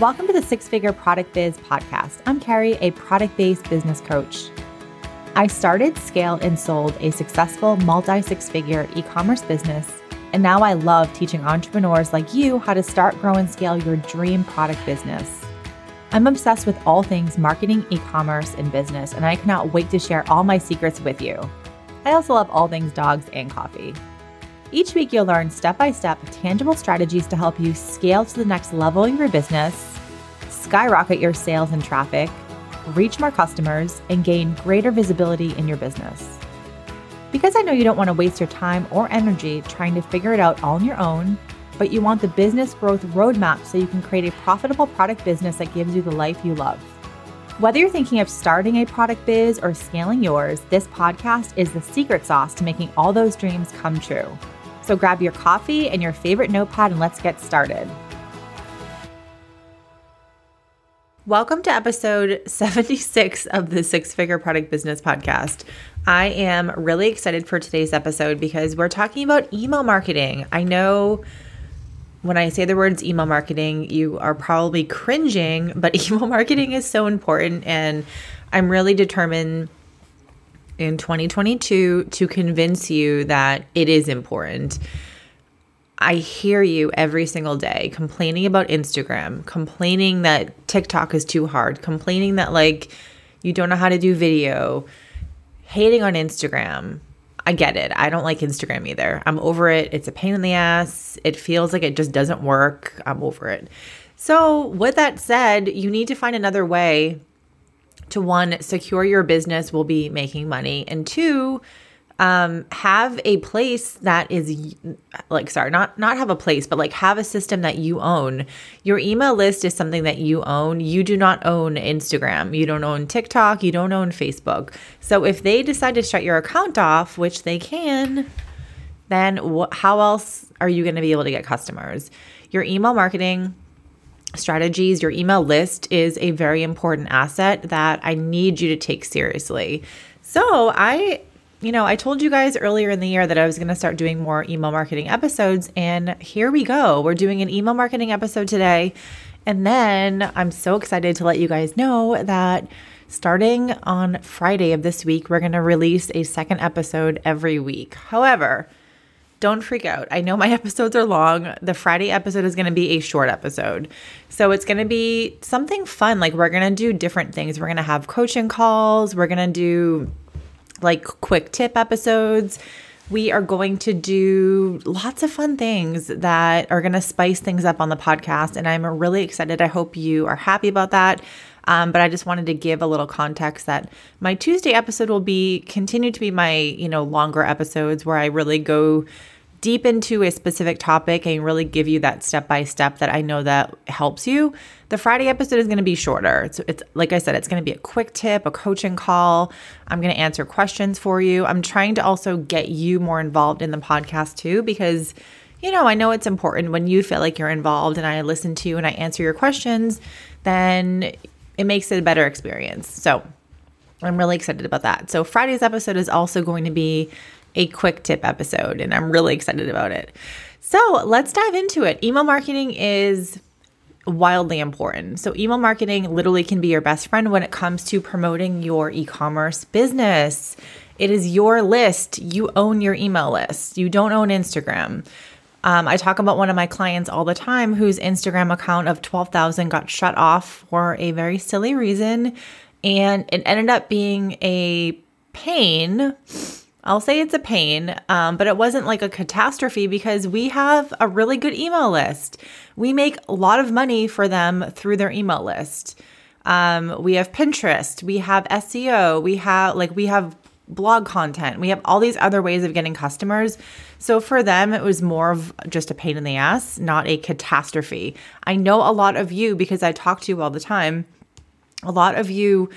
Welcome to the Six Figure Product Biz podcast. I'm Kerrie, a product based business coach. I started, scaled, and sold a successful multi six figure e commerce business, and now I love teaching entrepreneurs like you how to start, grow, and scale your dream product business. I'm obsessed with all things marketing, e commerce, and business, and I cannot wait to share all my secrets with you. I also love all things dogs and coffee. Each week, you'll learn step by step tangible strategies to help you scale to the next level of your business skyrocket your sales and traffic, reach more customers, and gain greater visibility in your business. Because I know you don't want to waste your time or energy trying to figure it out all on your own, but you want the business growth roadmap so you can create a profitable product business that gives you the life you love. Whether you're thinking of starting a product biz or scaling yours, this podcast is the secret sauce to making all those dreams come true. So grab your coffee and your favorite notepad and let's get started. Welcome to episode 76 of the Six Figure Product Business Podcast. I am really excited for today's episode because we're talking about email marketing. I know when I say the words email marketing, you are probably cringing, but email marketing is so important. And I'm really determined in 2022 to convince you that it is important. I hear you every single day complaining about Instagram, complaining that TikTok is too hard, complaining that like you don't know how to do video, hating on Instagram. I get it. I don't like Instagram either. I'm over it. It's a pain in the ass. It feels like it just doesn't work. I'm over it. So, with that said, you need to find another way to one, secure your business will be making money, and two, um, have a place that is like sorry not not have a place but like have a system that you own. Your email list is something that you own. You do not own instagram. You don't own tiktok. You don't own facebook. So if they decide to shut your account off which they can then wh- how else are you going to be able to get customers? Your email marketing strategies, your email list is a very important asset that I need you to take seriously. So, I you know, I told you guys earlier in the year that I was going to start doing more email marketing episodes, and here we go. We're doing an email marketing episode today. And then I'm so excited to let you guys know that starting on Friday of this week, we're going to release a second episode every week. However, don't freak out. I know my episodes are long. The Friday episode is going to be a short episode. So it's going to be something fun. Like we're going to do different things. We're going to have coaching calls. We're going to do like quick tip episodes. We are going to do lots of fun things that are going to spice things up on the podcast. And I'm really excited. I hope you are happy about that. Um, but I just wanted to give a little context that my Tuesday episode will be continue to be my, you know, longer episodes where I really go deep into a specific topic and really give you that step by step that I know that helps you. The Friday episode is going to be shorter. It's, it's like I said, it's going to be a quick tip, a coaching call. I'm going to answer questions for you. I'm trying to also get you more involved in the podcast too, because, you know, I know it's important when you feel like you're involved and I listen to you and I answer your questions, then it makes it a better experience. So I'm really excited about that. So Friday's episode is also going to be a quick tip episode, and I'm really excited about it. So let's dive into it. Email marketing is wildly important. So, email marketing literally can be your best friend when it comes to promoting your e commerce business. It is your list. You own your email list, you don't own Instagram. Um, I talk about one of my clients all the time whose Instagram account of 12,000 got shut off for a very silly reason. And it ended up being a pain I'll say it's a pain, um, but it wasn't like a catastrophe because we have a really good email list. We make a lot of money for them through their email list. Um, we have Pinterest, we have SEO, we have like we have blog content, we have all these other ways of getting customers. So for them, it was more of just a pain in the ass, not a catastrophe. I know a lot of you because I talk to you all the time. A lot of you,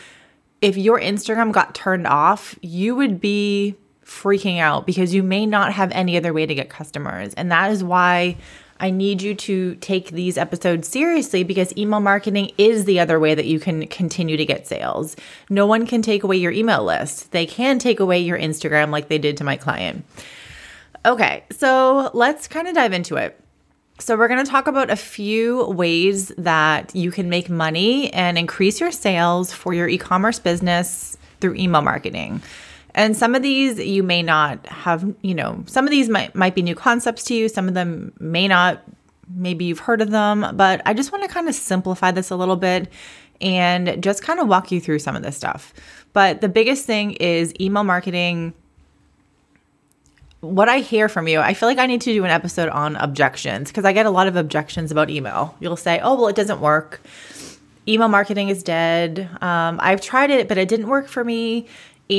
if your Instagram got turned off, you would be freaking out because you may not have any other way to get customers. And that is why I need you to take these episodes seriously because email marketing is the other way that you can continue to get sales. No one can take away your email list, they can take away your Instagram like they did to my client. Okay, so let's kind of dive into it. So, we're going to talk about a few ways that you can make money and increase your sales for your e commerce business through email marketing. And some of these you may not have, you know, some of these might, might be new concepts to you, some of them may not. Maybe you've heard of them, but I just want to kind of simplify this a little bit and just kind of walk you through some of this stuff. But the biggest thing is email marketing what I hear from you, I feel like I need to do an episode on objections because I get a lot of objections about email. You'll say, oh, well, it doesn't work. Email marketing is dead. Um, I've tried it, but it didn't work for me.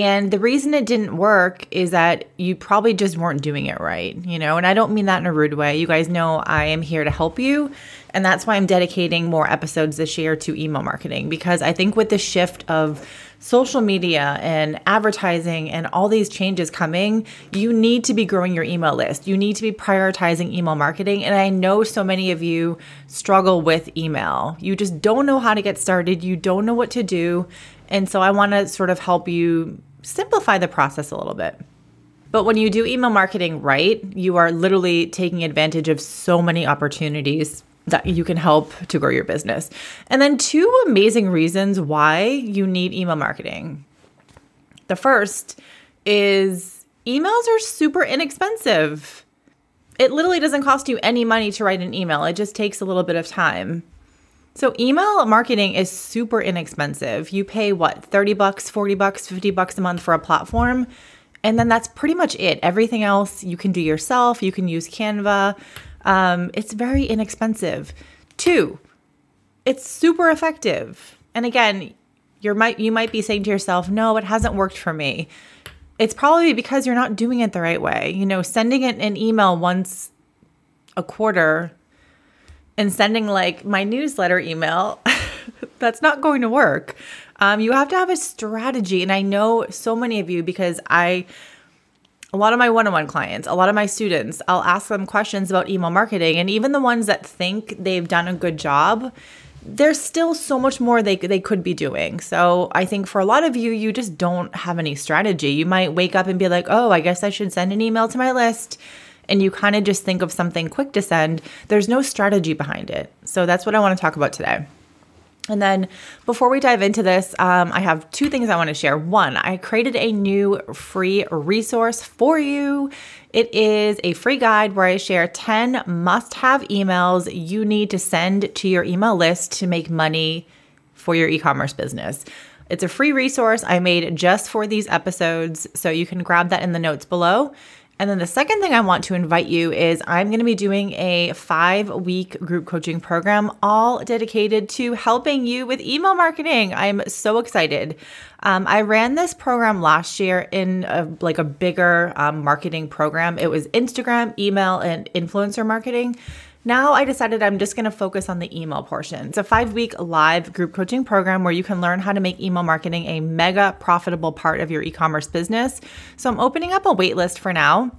And the reason it didn't work is that you probably just weren't doing it right, you know? And I don't mean that in a rude way. You guys know I am here to help you. And that's why I'm dedicating more episodes this year to email marketing because I think with the shift of social media and advertising and all these changes coming, you need to be growing your email list. You need to be prioritizing email marketing. And I know so many of you struggle with email. You just don't know how to get started, you don't know what to do. And so I want to sort of help you simplify the process a little bit. But when you do email marketing right, you are literally taking advantage of so many opportunities that you can help to grow your business. And then two amazing reasons why you need email marketing. The first is emails are super inexpensive. It literally doesn't cost you any money to write an email. It just takes a little bit of time. So email marketing is super inexpensive. You pay what, 30 bucks, 40 bucks, 50 bucks a month for a platform, and then that's pretty much it. Everything else you can do yourself. You can use Canva. Um, it's very inexpensive. Two, it's super effective. And again, you might you might be saying to yourself, "No, it hasn't worked for me." It's probably because you're not doing it the right way. You know, sending it an email once a quarter and sending like my newsletter email, that's not going to work. Um, you have to have a strategy. And I know so many of you because I, a lot of my one on one clients, a lot of my students, I'll ask them questions about email marketing. And even the ones that think they've done a good job, there's still so much more they, they could be doing. So I think for a lot of you, you just don't have any strategy. You might wake up and be like, oh, I guess I should send an email to my list and you kind of just think of something quick to send, there's no strategy behind it. So that's what I want to talk about today. And then before we dive into this, um, I have two things I want to share. One, I created a new free resource for you. It is a free guide where I share 10 must have emails you need to send to your email list to make money for your e commerce business. It's a free resource I made just for these episodes, so you can grab that in the notes below. And then the second thing I want to invite you is I'm going to be doing a five week group coaching program, all dedicated to helping you with email marketing. I'm so excited. Um, I ran this program last year in a, like a bigger um, marketing program. It was Instagram, email, and influencer marketing. Now I decided I'm just going to focus on the email portion. It's a five week live group coaching program where you can learn how to make email marketing a mega profitable part of your e commerce business. So I'm opening up a waitlist for now.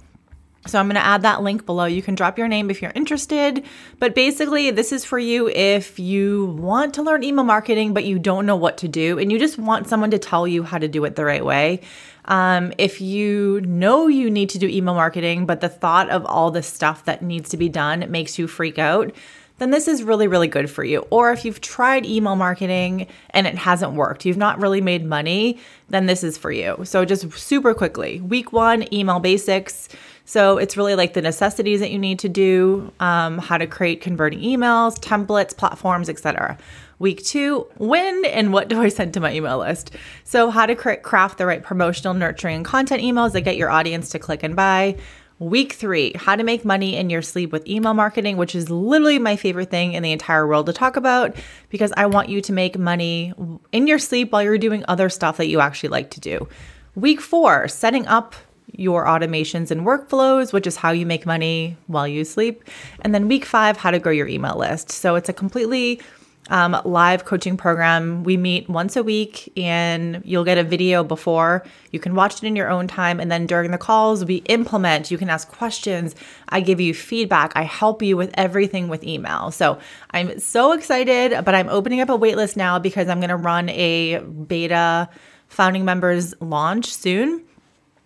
So I'm going to add that link below. You can drop your name if you're interested. But basically, this is for you if you want to learn email marketing, but you don't know what to do and you just want someone to tell you how to do it the right way. Um, if you know you need to do email marketing, but the thought of all the stuff that needs to be done makes you freak out, then this is really, really good for you. Or if you've tried email marketing and it hasn't worked, you've not really made money, then this is for you. So, just super quickly week one, email basics. So, it's really like the necessities that you need to do, um, how to create converting emails, templates, platforms, etc. Week two, when and what do I send to my email list? So, how to craft the right promotional, nurturing, and content emails that get your audience to click and buy. Week three, how to make money in your sleep with email marketing, which is literally my favorite thing in the entire world to talk about because I want you to make money in your sleep while you're doing other stuff that you actually like to do. Week four, setting up your automations and workflows, which is how you make money while you sleep. And then week five, how to grow your email list. So it's a completely um, live coaching program. We meet once a week and you'll get a video before. You can watch it in your own time. And then during the calls, we implement. You can ask questions. I give you feedback. I help you with everything with email. So I'm so excited, but I'm opening up a waitlist now because I'm going to run a beta founding members launch soon.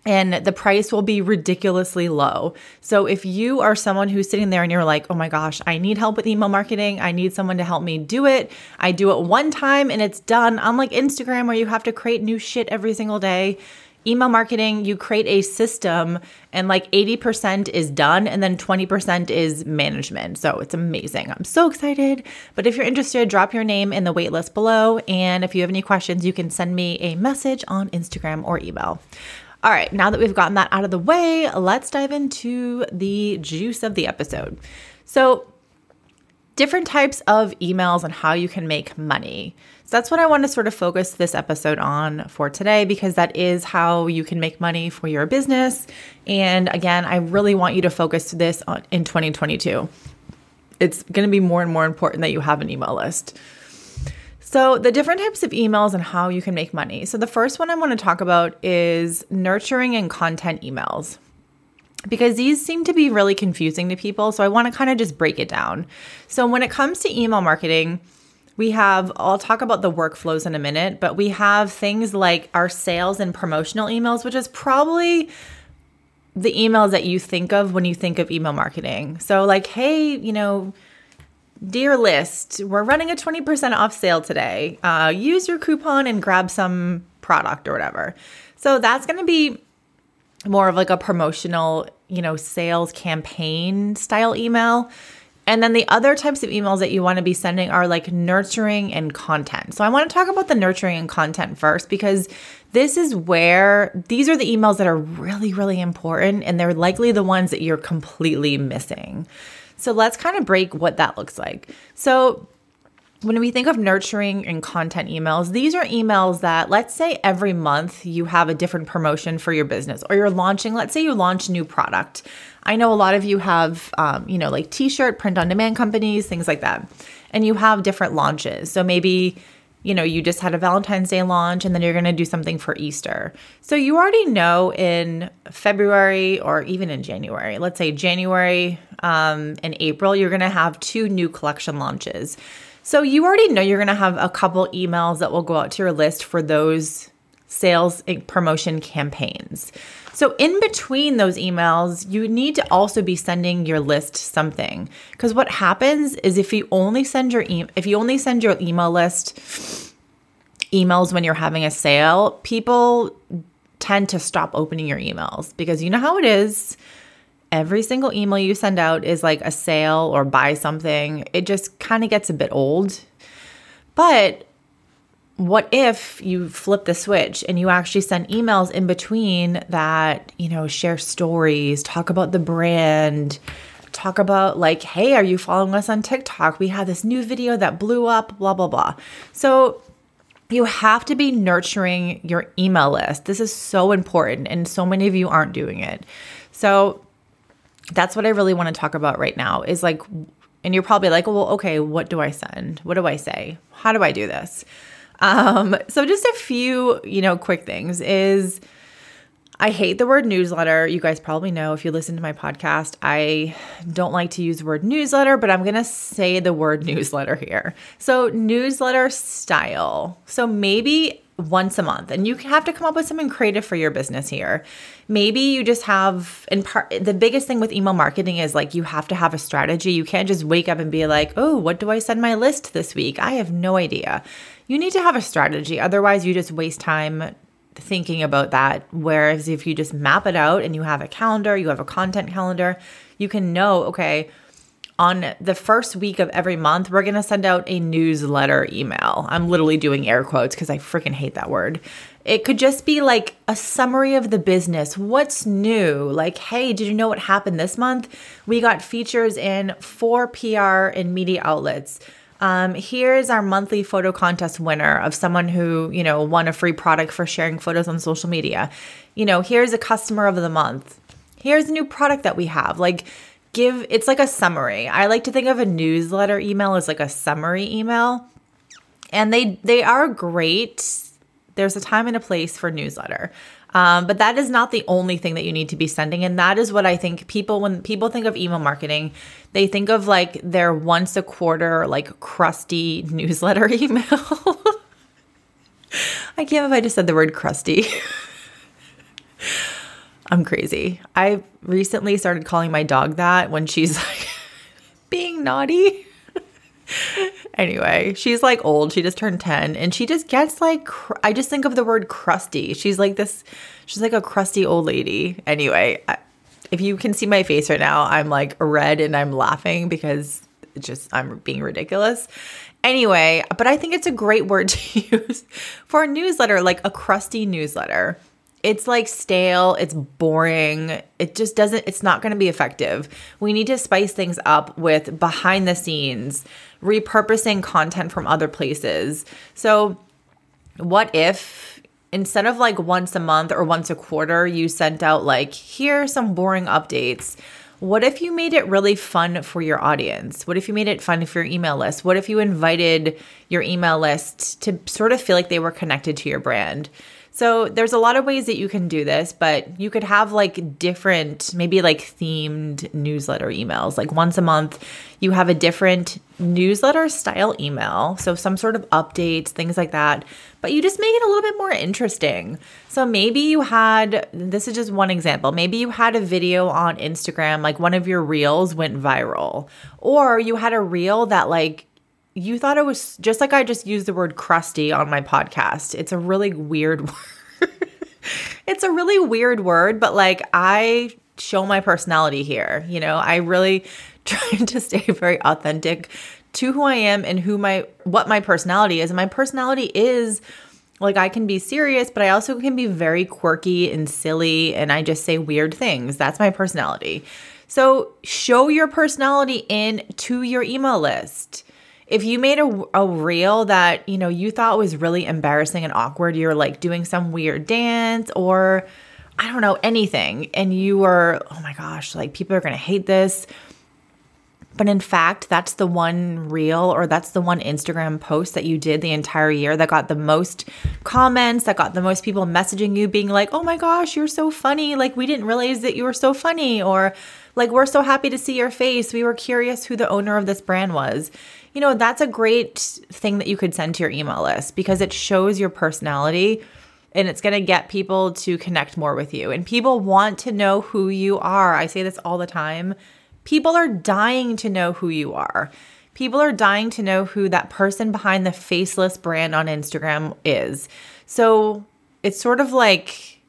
And the price will be ridiculously low. So if you are someone who's sitting there and you're like, "Oh my gosh, I need help with email marketing. I need someone to help me do it." I do it one time and it's done. Unlike Instagram where you have to create new shit every single day, email marketing, you create a system and like 80% is done and then 20% is management. So it's amazing. I'm so excited. But if you're interested, drop your name in the waitlist below and if you have any questions, you can send me a message on Instagram or email. All right, now that we've gotten that out of the way, let's dive into the juice of the episode. So, different types of emails and how you can make money. So, that's what I want to sort of focus this episode on for today because that is how you can make money for your business. And again, I really want you to focus this on in 2022. It's going to be more and more important that you have an email list. So, the different types of emails and how you can make money. So, the first one I want to talk about is nurturing and content emails because these seem to be really confusing to people. So, I want to kind of just break it down. So, when it comes to email marketing, we have, I'll talk about the workflows in a minute, but we have things like our sales and promotional emails, which is probably the emails that you think of when you think of email marketing. So, like, hey, you know, Dear list, we're running a 20% off sale today. Uh, use your coupon and grab some product or whatever. So that's going to be more of like a promotional, you know, sales campaign style email. And then the other types of emails that you want to be sending are like nurturing and content. So I want to talk about the nurturing and content first because this is where these are the emails that are really, really important and they're likely the ones that you're completely missing. So let's kind of break what that looks like. So when we think of nurturing and content emails, these are emails that, let's say, every month you have a different promotion for your business, or you're launching, let's say you launch a new product. I know a lot of you have, um, you know, like t shirt, print on demand companies, things like that. And you have different launches. So maybe you know, you just had a Valentine's Day launch and then you're going to do something for Easter. So you already know in February or even in January, let's say January um, and April, you're going to have two new collection launches. So you already know you're going to have a couple emails that will go out to your list for those sales promotion campaigns. So, in between those emails, you need to also be sending your list something. Because what happens is if you only send your e- if you only send your email list emails when you're having a sale, people tend to stop opening your emails because you know how it is. Every single email you send out is like a sale or buy something. It just kind of gets a bit old. But what if you flip the switch and you actually send emails in between that, you know, share stories, talk about the brand, talk about like, hey, are you following us on TikTok? We have this new video that blew up, blah, blah, blah. So you have to be nurturing your email list. This is so important, and so many of you aren't doing it. So that's what I really want to talk about right now is like, and you're probably like, well, okay, what do I send? What do I say? How do I do this? Um, so just a few, you know, quick things is I hate the word newsletter. You guys probably know if you listen to my podcast, I don't like to use the word newsletter, but I'm going to say the word newsletter here. So, newsletter style. So, maybe once a month and you have to come up with something creative for your business here maybe you just have in part the biggest thing with email marketing is like you have to have a strategy you can't just wake up and be like oh what do i send my list this week i have no idea you need to have a strategy otherwise you just waste time thinking about that whereas if you just map it out and you have a calendar you have a content calendar you can know okay on the first week of every month, we're going to send out a newsletter email. I'm literally doing air quotes because I freaking hate that word. It could just be like a summary of the business. What's new? Like, hey, did you know what happened this month? We got features in four PR and media outlets. Um, here's our monthly photo contest winner of someone who, you know, won a free product for sharing photos on social media. You know, here's a customer of the month. Here's a new product that we have. Like, give it's like a summary. I like to think of a newsletter email as like a summary email. And they they are great. There's a time and a place for newsletter. Um, but that is not the only thing that you need to be sending. And that is what I think people, when people think of email marketing, they think of like their once a quarter, like crusty newsletter email. I can't believe I just said the word crusty. I'm crazy. I recently started calling my dog that when she's like being naughty. Anyway, she's like old. She just turned 10 and she just gets like, cr- I just think of the word crusty. She's like this, she's like a crusty old lady. Anyway, I, if you can see my face right now, I'm like red and I'm laughing because it's just, I'm being ridiculous. Anyway, but I think it's a great word to use for a newsletter, like a crusty newsletter it's like stale, it's boring. It just doesn't it's not going to be effective. We need to spice things up with behind the scenes, repurposing content from other places. So, what if instead of like once a month or once a quarter you sent out like here are some boring updates? What if you made it really fun for your audience? What if you made it fun for your email list? What if you invited your email list to sort of feel like they were connected to your brand? So there's a lot of ways that you can do this, but you could have like different, maybe like themed newsletter emails. Like once a month, you have a different newsletter style email. So some sort of updates, things like that. But you just make it a little bit more interesting. So maybe you had, this is just one example, maybe you had a video on Instagram, like one of your reels went viral, or you had a reel that like you thought it was just like I just used the word crusty on my podcast. It's a really weird word. it's a really weird word, but like I show my personality here. You know, I really try to stay very authentic to who I am and who my what my personality is. And my personality is like I can be serious, but I also can be very quirky and silly and I just say weird things. That's my personality. So show your personality in to your email list if you made a, a reel that you know you thought was really embarrassing and awkward you're like doing some weird dance or i don't know anything and you were oh my gosh like people are going to hate this. But in fact that's the one reel or that's the one instagram post that you did the entire year that got the most comments that got the most people messaging you being like oh my gosh you're so funny. Like we didn't realize that you were so funny or like we're so happy to see your face. We were curious who the owner of this brand was you know, that's a great thing that you could send to your email list because it shows your personality and it's going to get people to connect more with you. And people want to know who you are. I say this all the time. People are dying to know who you are. People are dying to know who that person behind the faceless brand on Instagram is. So it's sort of like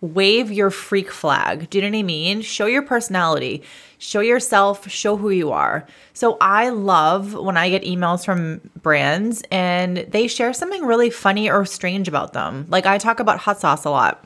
wave your freak flag. Do you know what I mean? Show your personality show yourself, show who you are. So I love when I get emails from brands and they share something really funny or strange about them. Like I talk about hot sauce a lot.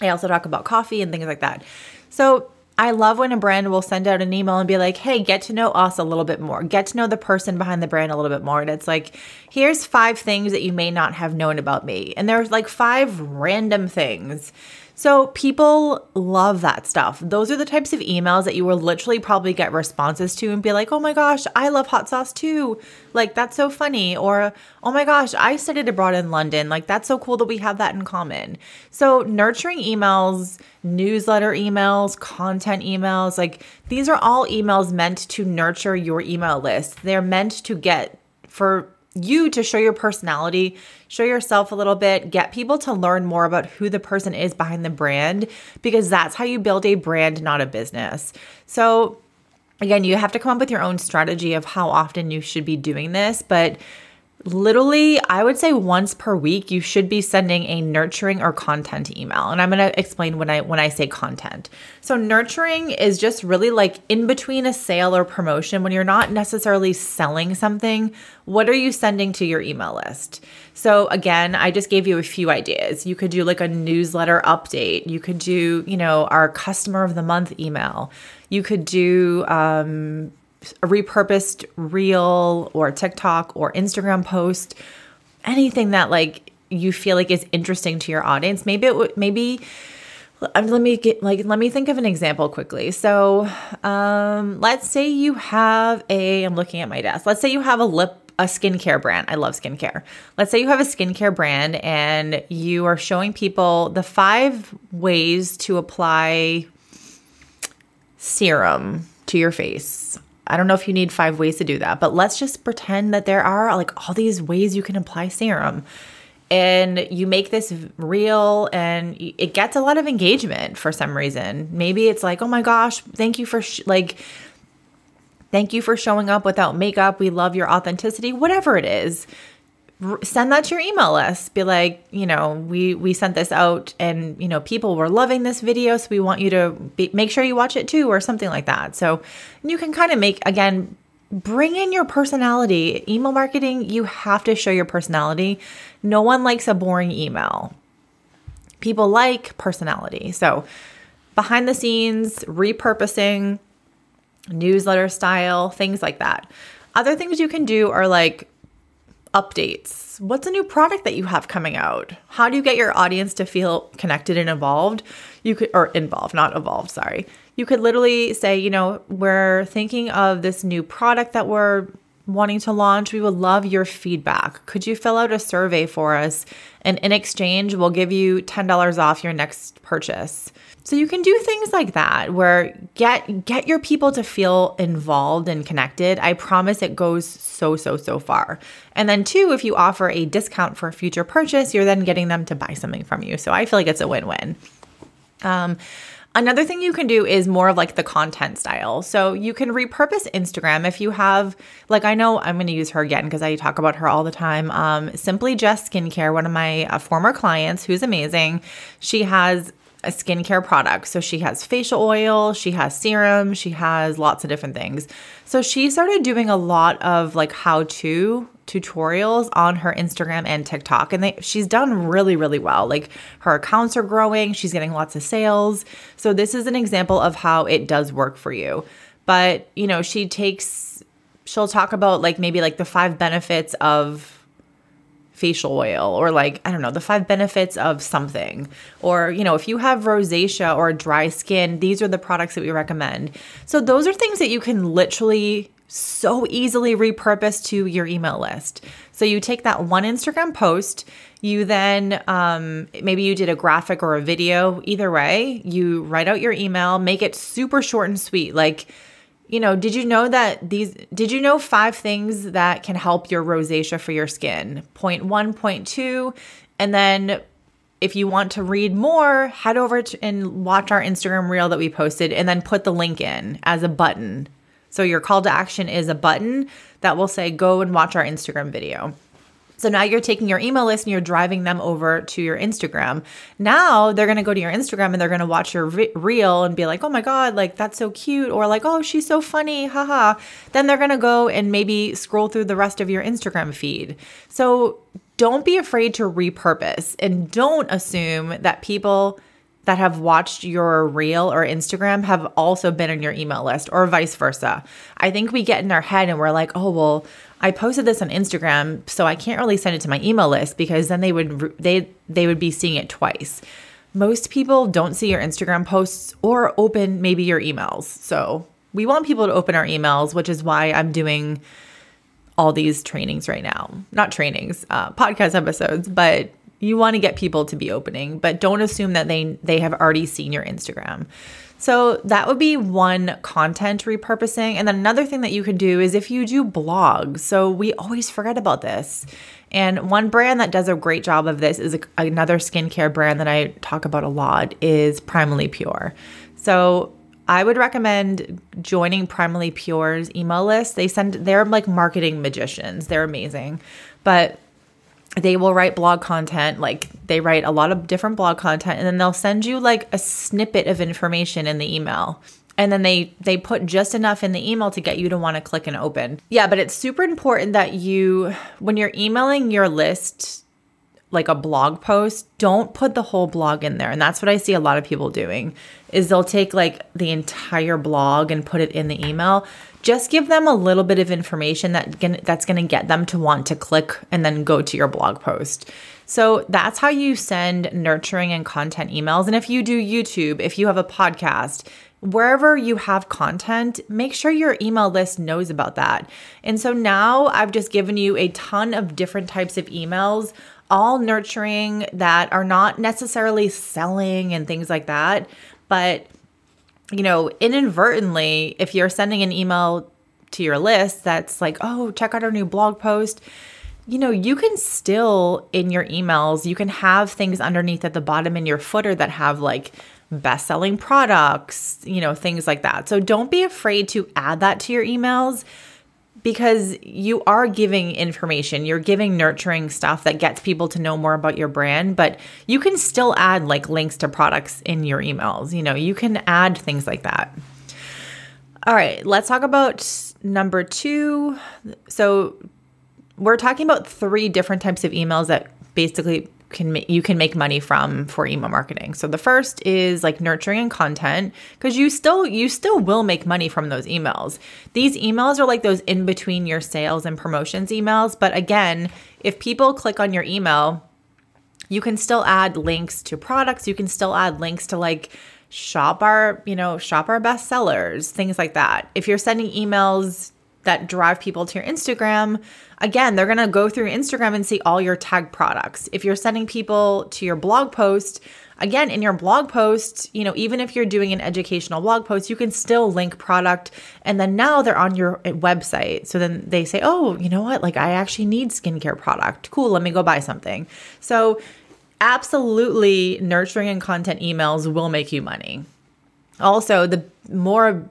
I also talk about coffee and things like that. So I love when a brand will send out an email and be like, hey, get to know us a little bit more. Get to know the person behind the brand a little bit more. And it's like, here's five things that you may not have known about me. And there's like five random things. So people love that stuff. Those are the types of emails that you will literally probably get responses to and be like, oh my gosh, I love hot sauce too. Like, that's so funny. Or, oh my gosh, I studied abroad in London. Like, that's so cool that we have that in common. So, nurturing emails, newsletter emails, content emails, like, these are all emails meant to nurture your email list. They're meant to get for you to show your personality, show yourself a little bit, get people to learn more about who the person is behind the brand, because that's how you build a brand, not a business. So, again, you have to come up with your own strategy of how often you should be doing this, but literally i would say once per week you should be sending a nurturing or content email. And i'm going to explain when i when i say content. So nurturing is just really like in between a sale or promotion when you're not necessarily selling something what are you sending to your email list? So again i just gave you a few ideas. You could do like a newsletter update. You could do you know our customer of the month email. You could do um, a repurposed reel or TikTok or Instagram post, anything that like you feel like is interesting to your audience. Maybe it would maybe um, let me get like let me think of an example quickly. So, um, let's say you have a I'm looking at my desk. Let's say you have a lip a skincare brand. I love skincare. Let's say you have a skincare brand and you are showing people the five ways to apply serum to your face I don't know if you need five ways to do that, but let's just pretend that there are like all these ways you can apply serum. and you make this reel and it gets a lot of engagement for some reason. Maybe it's like, "Oh my gosh, thank you for like thank you for showing up without makeup. We love your authenticity." Whatever it is, send that to your email list. Be like, you know, we we sent this out and, you know, people were loving this video, so we want you to be, make sure you watch it too or something like that. So, you can kind of make again bring in your personality. Email marketing, you have to show your personality. No one likes a boring email. People like personality. So, behind the scenes, repurposing, newsletter style, things like that. Other things you can do are like updates. What's a new product that you have coming out? How do you get your audience to feel connected and involved? You could, or involved, not evolved, sorry you could literally say, you know, we're thinking of this new product that we're wanting to launch. We would love your feedback. Could you fill out a survey for us? And in exchange, we'll give you $10 off your next purchase. So you can do things like that where get get your people to feel involved and connected. I promise it goes so so so far. And then two, if you offer a discount for a future purchase, you're then getting them to buy something from you. So I feel like it's a win-win. Um, Another thing you can do is more of like the content style. So you can repurpose Instagram if you have, like, I know I'm going to use her again because I talk about her all the time. Um, Simply Just Skincare, one of my uh, former clients who's amazing. She has a skincare product. So she has facial oil, she has serum, she has lots of different things. So she started doing a lot of like how to tutorials on her Instagram and TikTok and they she's done really really well. Like her accounts are growing, she's getting lots of sales. So this is an example of how it does work for you. But, you know, she takes she'll talk about like maybe like the five benefits of facial oil or like I don't know, the five benefits of something. Or, you know, if you have rosacea or dry skin, these are the products that we recommend. So those are things that you can literally so easily repurpose to your email list. So you take that one Instagram post, you then um, maybe you did a graphic or a video, either way, you write out your email, make it super short and sweet. Like, you know, did you know that these, did you know five things that can help your rosacea for your skin? Point one, point two, and then if you want to read more, head over to, and watch our Instagram reel that we posted and then put the link in as a button so your call to action is a button that will say, go and watch our Instagram video. So now you're taking your email list and you're driving them over to your Instagram. Now they're going to go to your Instagram and they're going to watch your re- reel and be like, oh my God, like that's so cute. Or like, oh, she's so funny. Haha. Then they're going to go and maybe scroll through the rest of your Instagram feed. So don't be afraid to repurpose and don't assume that people that have watched your reel or Instagram have also been on your email list or vice versa. I think we get in our head and we're like, "Oh, well, I posted this on Instagram, so I can't really send it to my email list because then they would they they would be seeing it twice." Most people don't see your Instagram posts or open maybe your emails. So, we want people to open our emails, which is why I'm doing all these trainings right now. Not trainings, uh, podcast episodes, but you want to get people to be opening, but don't assume that they they have already seen your Instagram. So that would be one content repurposing. And then another thing that you could do is if you do blogs. So we always forget about this. And one brand that does a great job of this is another skincare brand that I talk about a lot is Primally Pure. So I would recommend joining Primally Pure's email list. They send they're like marketing magicians. They're amazing. But they will write blog content like they write a lot of different blog content and then they'll send you like a snippet of information in the email. And then they they put just enough in the email to get you to want to click and open. Yeah but it's super important that you when you're emailing your list like a blog post don't put the whole blog in there and that's what i see a lot of people doing is they'll take like the entire blog and put it in the email just give them a little bit of information that that's going to get them to want to click and then go to your blog post. So that's how you send nurturing and content emails. And if you do YouTube, if you have a podcast, wherever you have content, make sure your email list knows about that. And so now I've just given you a ton of different types of emails, all nurturing that are not necessarily selling and things like that, but you know, inadvertently, if you're sending an email to your list that's like, oh, check out our new blog post, you know, you can still in your emails, you can have things underneath at the bottom in your footer that have like best selling products, you know, things like that. So don't be afraid to add that to your emails because you are giving information, you're giving nurturing stuff that gets people to know more about your brand, but you can still add like links to products in your emails. You know, you can add things like that. All right, let's talk about number two. So, we're talking about three different types of emails that basically can make you can make money from for email marketing. So the first is like nurturing and content because you still you still will make money from those emails. These emails are like those in between your sales and promotions emails, but again, if people click on your email, you can still add links to products, you can still add links to like shop our, you know, shop our best sellers, things like that. If you're sending emails that drive people to your Instagram, again, they're going to go through Instagram and see all your tag products. If you're sending people to your blog post, again, in your blog post, you know, even if you're doing an educational blog post, you can still link product and then now they're on your eh, website. So then they say, "Oh, you know what? Like I actually need skincare product. Cool, let me go buy something." So absolutely nurturing and content emails will make you money. Also, the more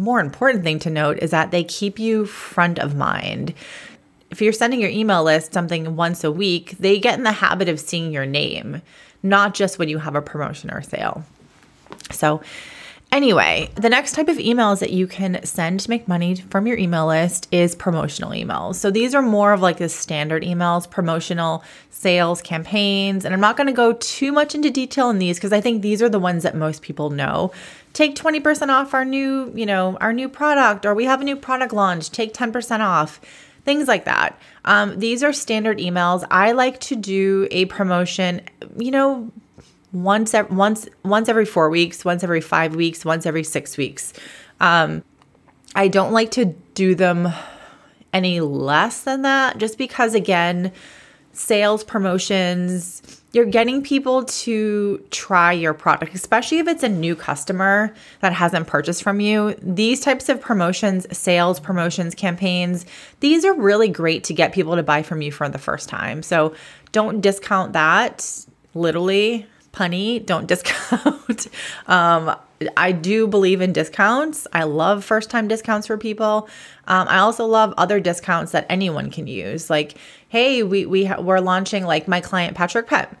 more important thing to note is that they keep you front of mind. If you're sending your email list something once a week, they get in the habit of seeing your name, not just when you have a promotion or sale. So, Anyway, the next type of emails that you can send to make money from your email list is promotional emails. So these are more of like the standard emails, promotional sales campaigns. And I'm not going to go too much into detail in these because I think these are the ones that most people know. Take 20% off our new, you know, our new product, or we have a new product launch, take 10% off things like that. Um, these are standard emails. I like to do a promotion, you know, once once once every four weeks, once every five weeks, once every six weeks. Um, I don't like to do them any less than that, just because again, sales promotions. You're getting people to try your product, especially if it's a new customer that hasn't purchased from you. These types of promotions, sales promotions, campaigns, these are really great to get people to buy from you for the first time. So don't discount that literally punny, don't discount. um, I do believe in discounts. I love first time discounts for people. Um, I also love other discounts that anyone can use. Like, hey, we we ha- we're launching like my client Patrick Pet.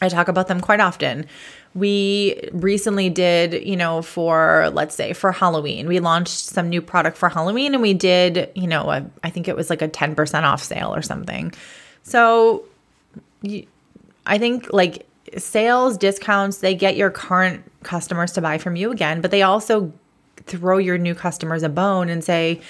I talk about them quite often. We recently did, you know, for let's say for Halloween, we launched some new product for Halloween, and we did, you know, a, I think it was like a ten percent off sale or something. So, I think like sales discounts, they get your current customers to buy from you again, but they also throw your new customers a bone and say,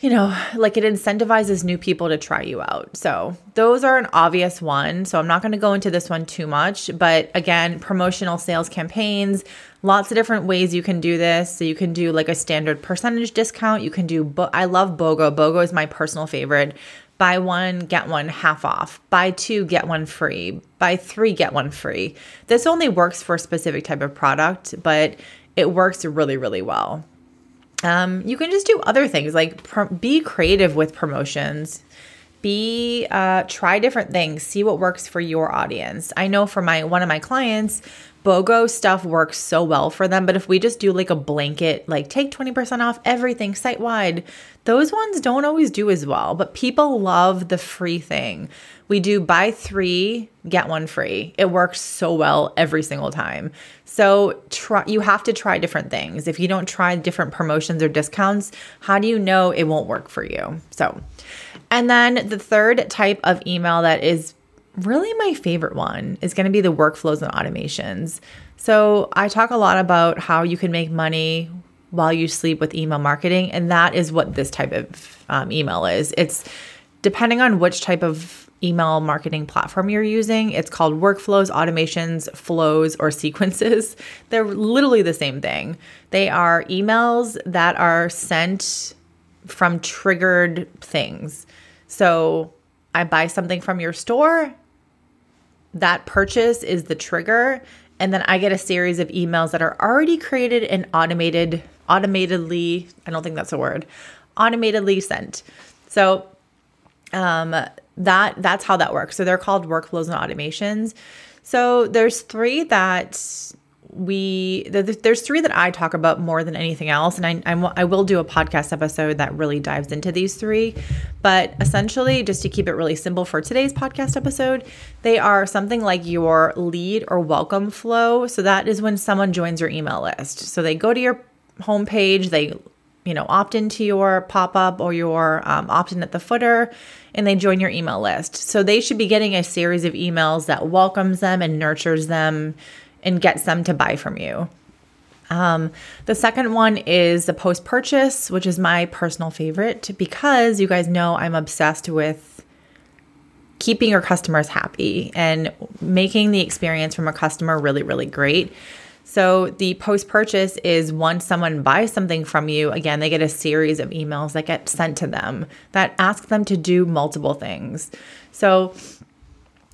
you know, like it incentivizes new people to try you out. So, those are an obvious one. So, I'm not going to go into this one too much, but again, promotional sales campaigns, lots of different ways you can do this. So, you can do like a standard percentage discount. You can do, bo- I love BOGO. BOGO is my personal favorite buy one, get one half off, buy two, get one free, buy three, get one free. This only works for a specific type of product, but it works really, really well. Um, you can just do other things like pr- be creative with promotions. Be uh, try different things. See what works for your audience. I know for my one of my clients BOGO stuff works so well for them. But if we just do like a blanket, like take 20% off everything site wide, those ones don't always do as well. But people love the free thing. We do buy three, get one free. It works so well every single time. So try, you have to try different things. If you don't try different promotions or discounts, how do you know it won't work for you? So, and then the third type of email that is really my favorite one is going to be the workflows and automations. So, I talk a lot about how you can make money while you sleep with email marketing, and that is what this type of um, email is. It's depending on which type of email marketing platform you're using, it's called workflows, automations, flows, or sequences. They're literally the same thing. They are emails that are sent from triggered things. So, I buy something from your store that purchase is the trigger and then I get a series of emails that are already created and automated automatedly I don't think that's a word automatedly sent. So Um, that that's how that works. So they're called workflows and automations. So there's three that we there's three that I talk about more than anything else, and I, I, I will do a podcast episode that really dives into these three. But essentially, just to keep it really simple for today's podcast episode, they are something like your lead or welcome flow. So that is when someone joins your email list. So they go to your homepage, they you know opt into your pop up or your um, opt in at the footer and they join your email list. So they should be getting a series of emails that welcomes them and nurtures them and gets them to buy from you. Um, the second one is the post purchase, which is my personal favorite because you guys know I'm obsessed with keeping your customers happy and making the experience from a customer really, really great. So, the post purchase is once someone buys something from you, again, they get a series of emails that get sent to them that ask them to do multiple things. So,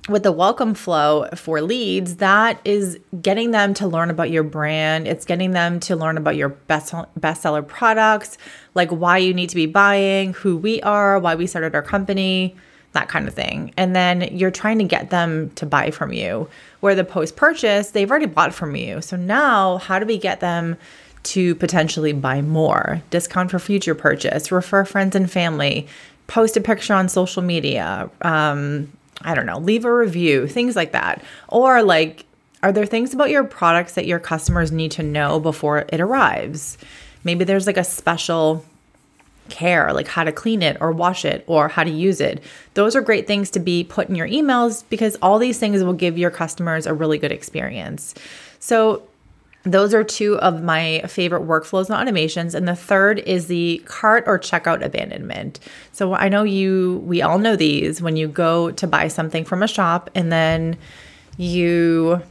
with the welcome flow for leads, that is getting them to learn about your brand. It's getting them to learn about your best bestseller products, like why you need to be buying, who we are, why we started our company, that kind of thing. And then you're trying to get them to buy from you. Where the post purchase, they've already bought from you. So now, how do we get them to potentially buy more? Discount for future purchase, refer friends and family, post a picture on social media, um, I don't know, leave a review, things like that. Or like, are there things about your products that your customers need to know before it arrives? Maybe there's like a special care, like how to clean it or wash it or how to use it. Those are great things to be put in your emails because all these things will give your customers a really good experience. So, those are two of my favorite workflows and automations. And the third is the cart or checkout abandonment. So I know you, we all know these when you go to buy something from a shop and then you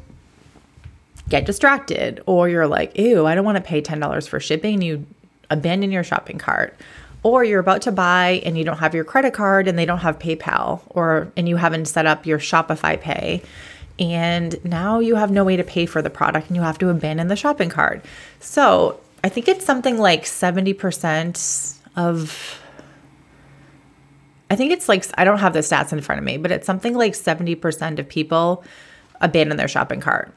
get distracted or you're like, ew, I don't want to pay $10 for shipping. And you abandon your shopping cart. Or you're about to buy and you don't have your credit card and they don't have PayPal or and you haven't set up your Shopify Pay and now you have no way to pay for the product and you have to abandon the shopping cart. So I think it's something like 70% of, I think it's like, I don't have the stats in front of me, but it's something like 70% of people abandon their shopping cart.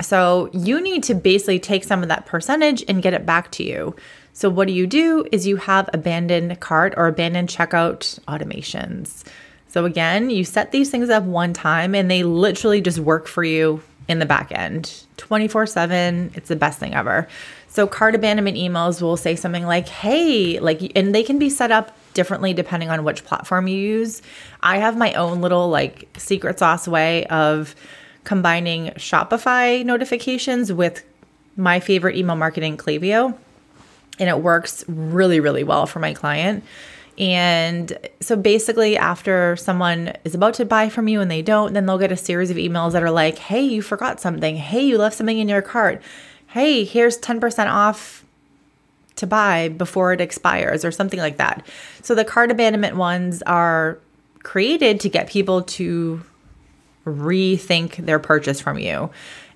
So you need to basically take some of that percentage and get it back to you. So what do you do is you have abandoned cart or abandoned checkout automations. So again, you set these things up one time and they literally just work for you in the back end 24 7. It's the best thing ever. So cart abandonment emails will say something like, hey, like, and they can be set up differently depending on which platform you use. I have my own little like secret sauce way of combining Shopify notifications with my favorite email marketing, Klaviyo. And it works really, really well for my client. And so basically, after someone is about to buy from you and they don't, then they'll get a series of emails that are like, hey, you forgot something. Hey, you left something in your cart. Hey, here's 10% off to buy before it expires or something like that. So the cart abandonment ones are created to get people to rethink their purchase from you.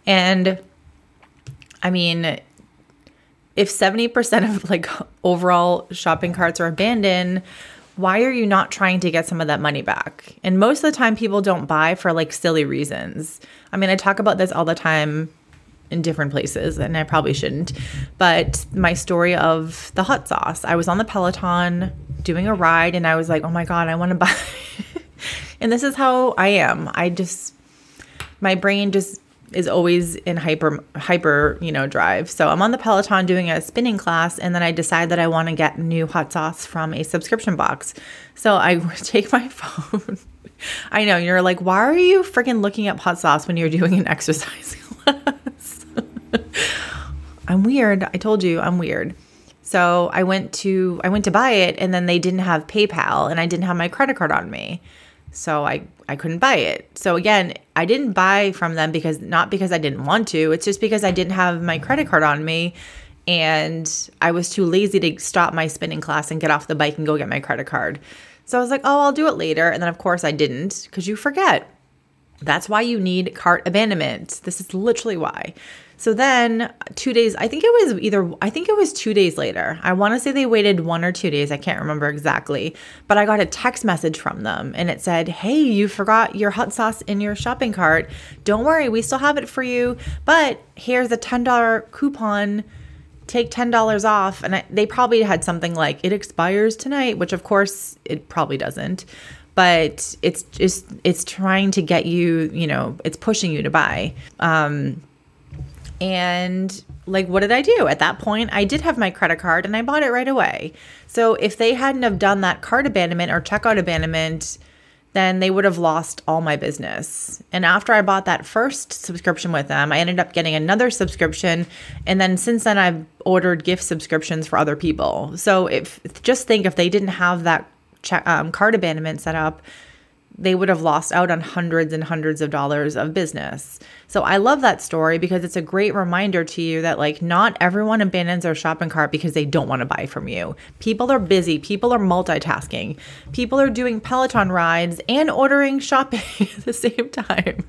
And I mean, if 70% of like overall shopping carts are abandoned, why are you not trying to get some of that money back? And most of the time, people don't buy for like silly reasons. I mean, I talk about this all the time in different places, and I probably shouldn't. But my story of the hot sauce I was on the Peloton doing a ride, and I was like, oh my God, I want to buy. and this is how I am. I just, my brain just is always in hyper hyper you know drive. So i'm on the peloton doing a spinning class and then i decide that i want to get new hot sauce from a subscription box. So i take my phone. I know you're like why are you freaking looking up hot sauce when you're doing an exercise class? I'm weird. I told you i'm weird. So i went to i went to buy it and then they didn't have paypal and i didn't have my credit card on me. So I I couldn't buy it. So again, I didn't buy from them because not because I didn't want to. It's just because I didn't have my credit card on me and I was too lazy to stop my spinning class and get off the bike and go get my credit card. So I was like, "Oh, I'll do it later." And then of course I didn't cuz you forget. That's why you need cart abandonment. This is literally why. So then, two days, I think it was either, I think it was two days later. I want to say they waited one or two days. I can't remember exactly. But I got a text message from them and it said, Hey, you forgot your hot sauce in your shopping cart. Don't worry, we still have it for you. But here's a $10 coupon. Take $10 off. And I, they probably had something like, It expires tonight, which of course it probably doesn't but it's just it's trying to get you you know it's pushing you to buy um and like what did I do? At that point, I did have my credit card and I bought it right away. So if they hadn't have done that cart abandonment or checkout abandonment, then they would have lost all my business. And after I bought that first subscription with them, I ended up getting another subscription. And then since then, I've ordered gift subscriptions for other people. So if just think if they didn't have that check, um, cart abandonment set up, they would have lost out on hundreds and hundreds of dollars of business. So I love that story because it's a great reminder to you that like not everyone abandons their shopping cart because they don't want to buy from you. People are busy, people are multitasking. People are doing Peloton rides and ordering shopping at the same time.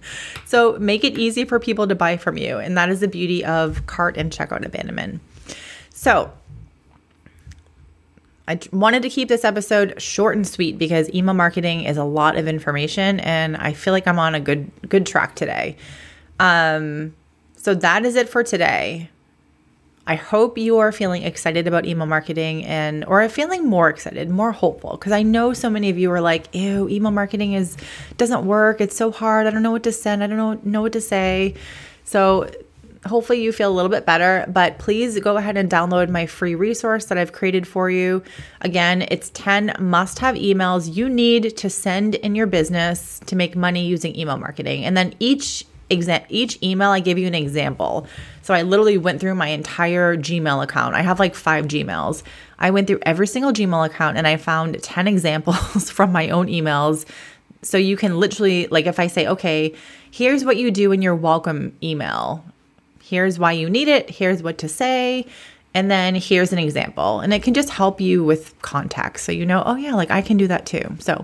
So make it easy for people to buy from you, and that is the beauty of cart and checkout abandonment. So, I wanted to keep this episode short and sweet because email marketing is a lot of information and I feel like I'm on a good good track today. Um so that is it for today. I hope you are feeling excited about email marketing and or feeling more excited, more hopeful because I know so many of you are like, "Ew, email marketing is doesn't work. It's so hard. I don't know what to send. I don't know know what to say." So hopefully you feel a little bit better, but please go ahead and download my free resource that I've created for you. Again, it's 10 must have emails you need to send in your business to make money using email marketing. And then each exa- each email I give you an example. So I literally went through my entire Gmail account. I have like 5 Gmails. I went through every single Gmail account and I found 10 examples from my own emails. So you can literally like if I say, "Okay, here's what you do in your welcome email." Here's why you need it. Here's what to say. And then here's an example. And it can just help you with context. So you know, oh, yeah, like I can do that too. So,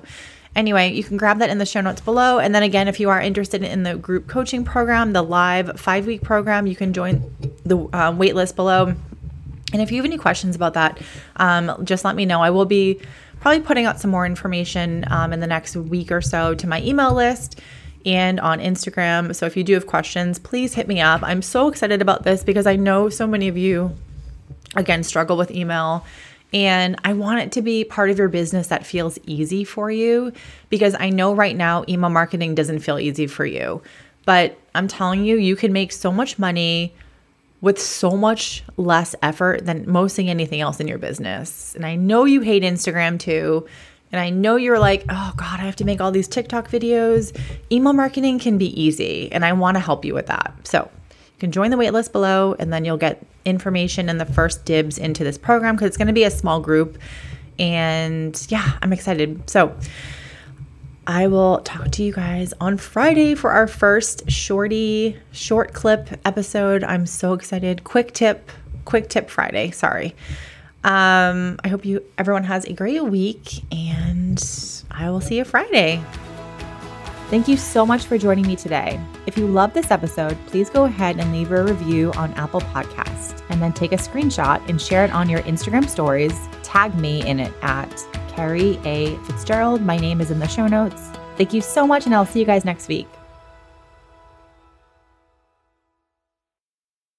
anyway, you can grab that in the show notes below. And then again, if you are interested in the group coaching program, the live five week program, you can join the uh, waitlist below. And if you have any questions about that, um, just let me know. I will be probably putting out some more information um, in the next week or so to my email list and on Instagram. So if you do have questions, please hit me up. I'm so excited about this because I know so many of you, again, struggle with email. And I want it to be part of your business that feels easy for you because I know right now email marketing doesn't feel easy for you. But I'm telling you, you can make so much money with so much less effort than mostly anything else in your business. And I know you hate Instagram too. And I know you're like, oh God, I have to make all these TikTok videos. Email marketing can be easy, and I want to help you with that. So you can join the waitlist below, and then you'll get information and the first dibs into this program because it's going to be a small group. And yeah, I'm excited. So I will talk to you guys on Friday for our first shorty short clip episode. I'm so excited. Quick tip, quick tip Friday. Sorry. Um, I hope you everyone has a great week and I will see you Friday. Thank you so much for joining me today. If you love this episode, please go ahead and leave a review on Apple Podcast and then take a screenshot and share it on your Instagram stories. Tag me in it at Kerrie A. Fitzgerald. My name is in the show notes. Thank you so much, and I'll see you guys next week.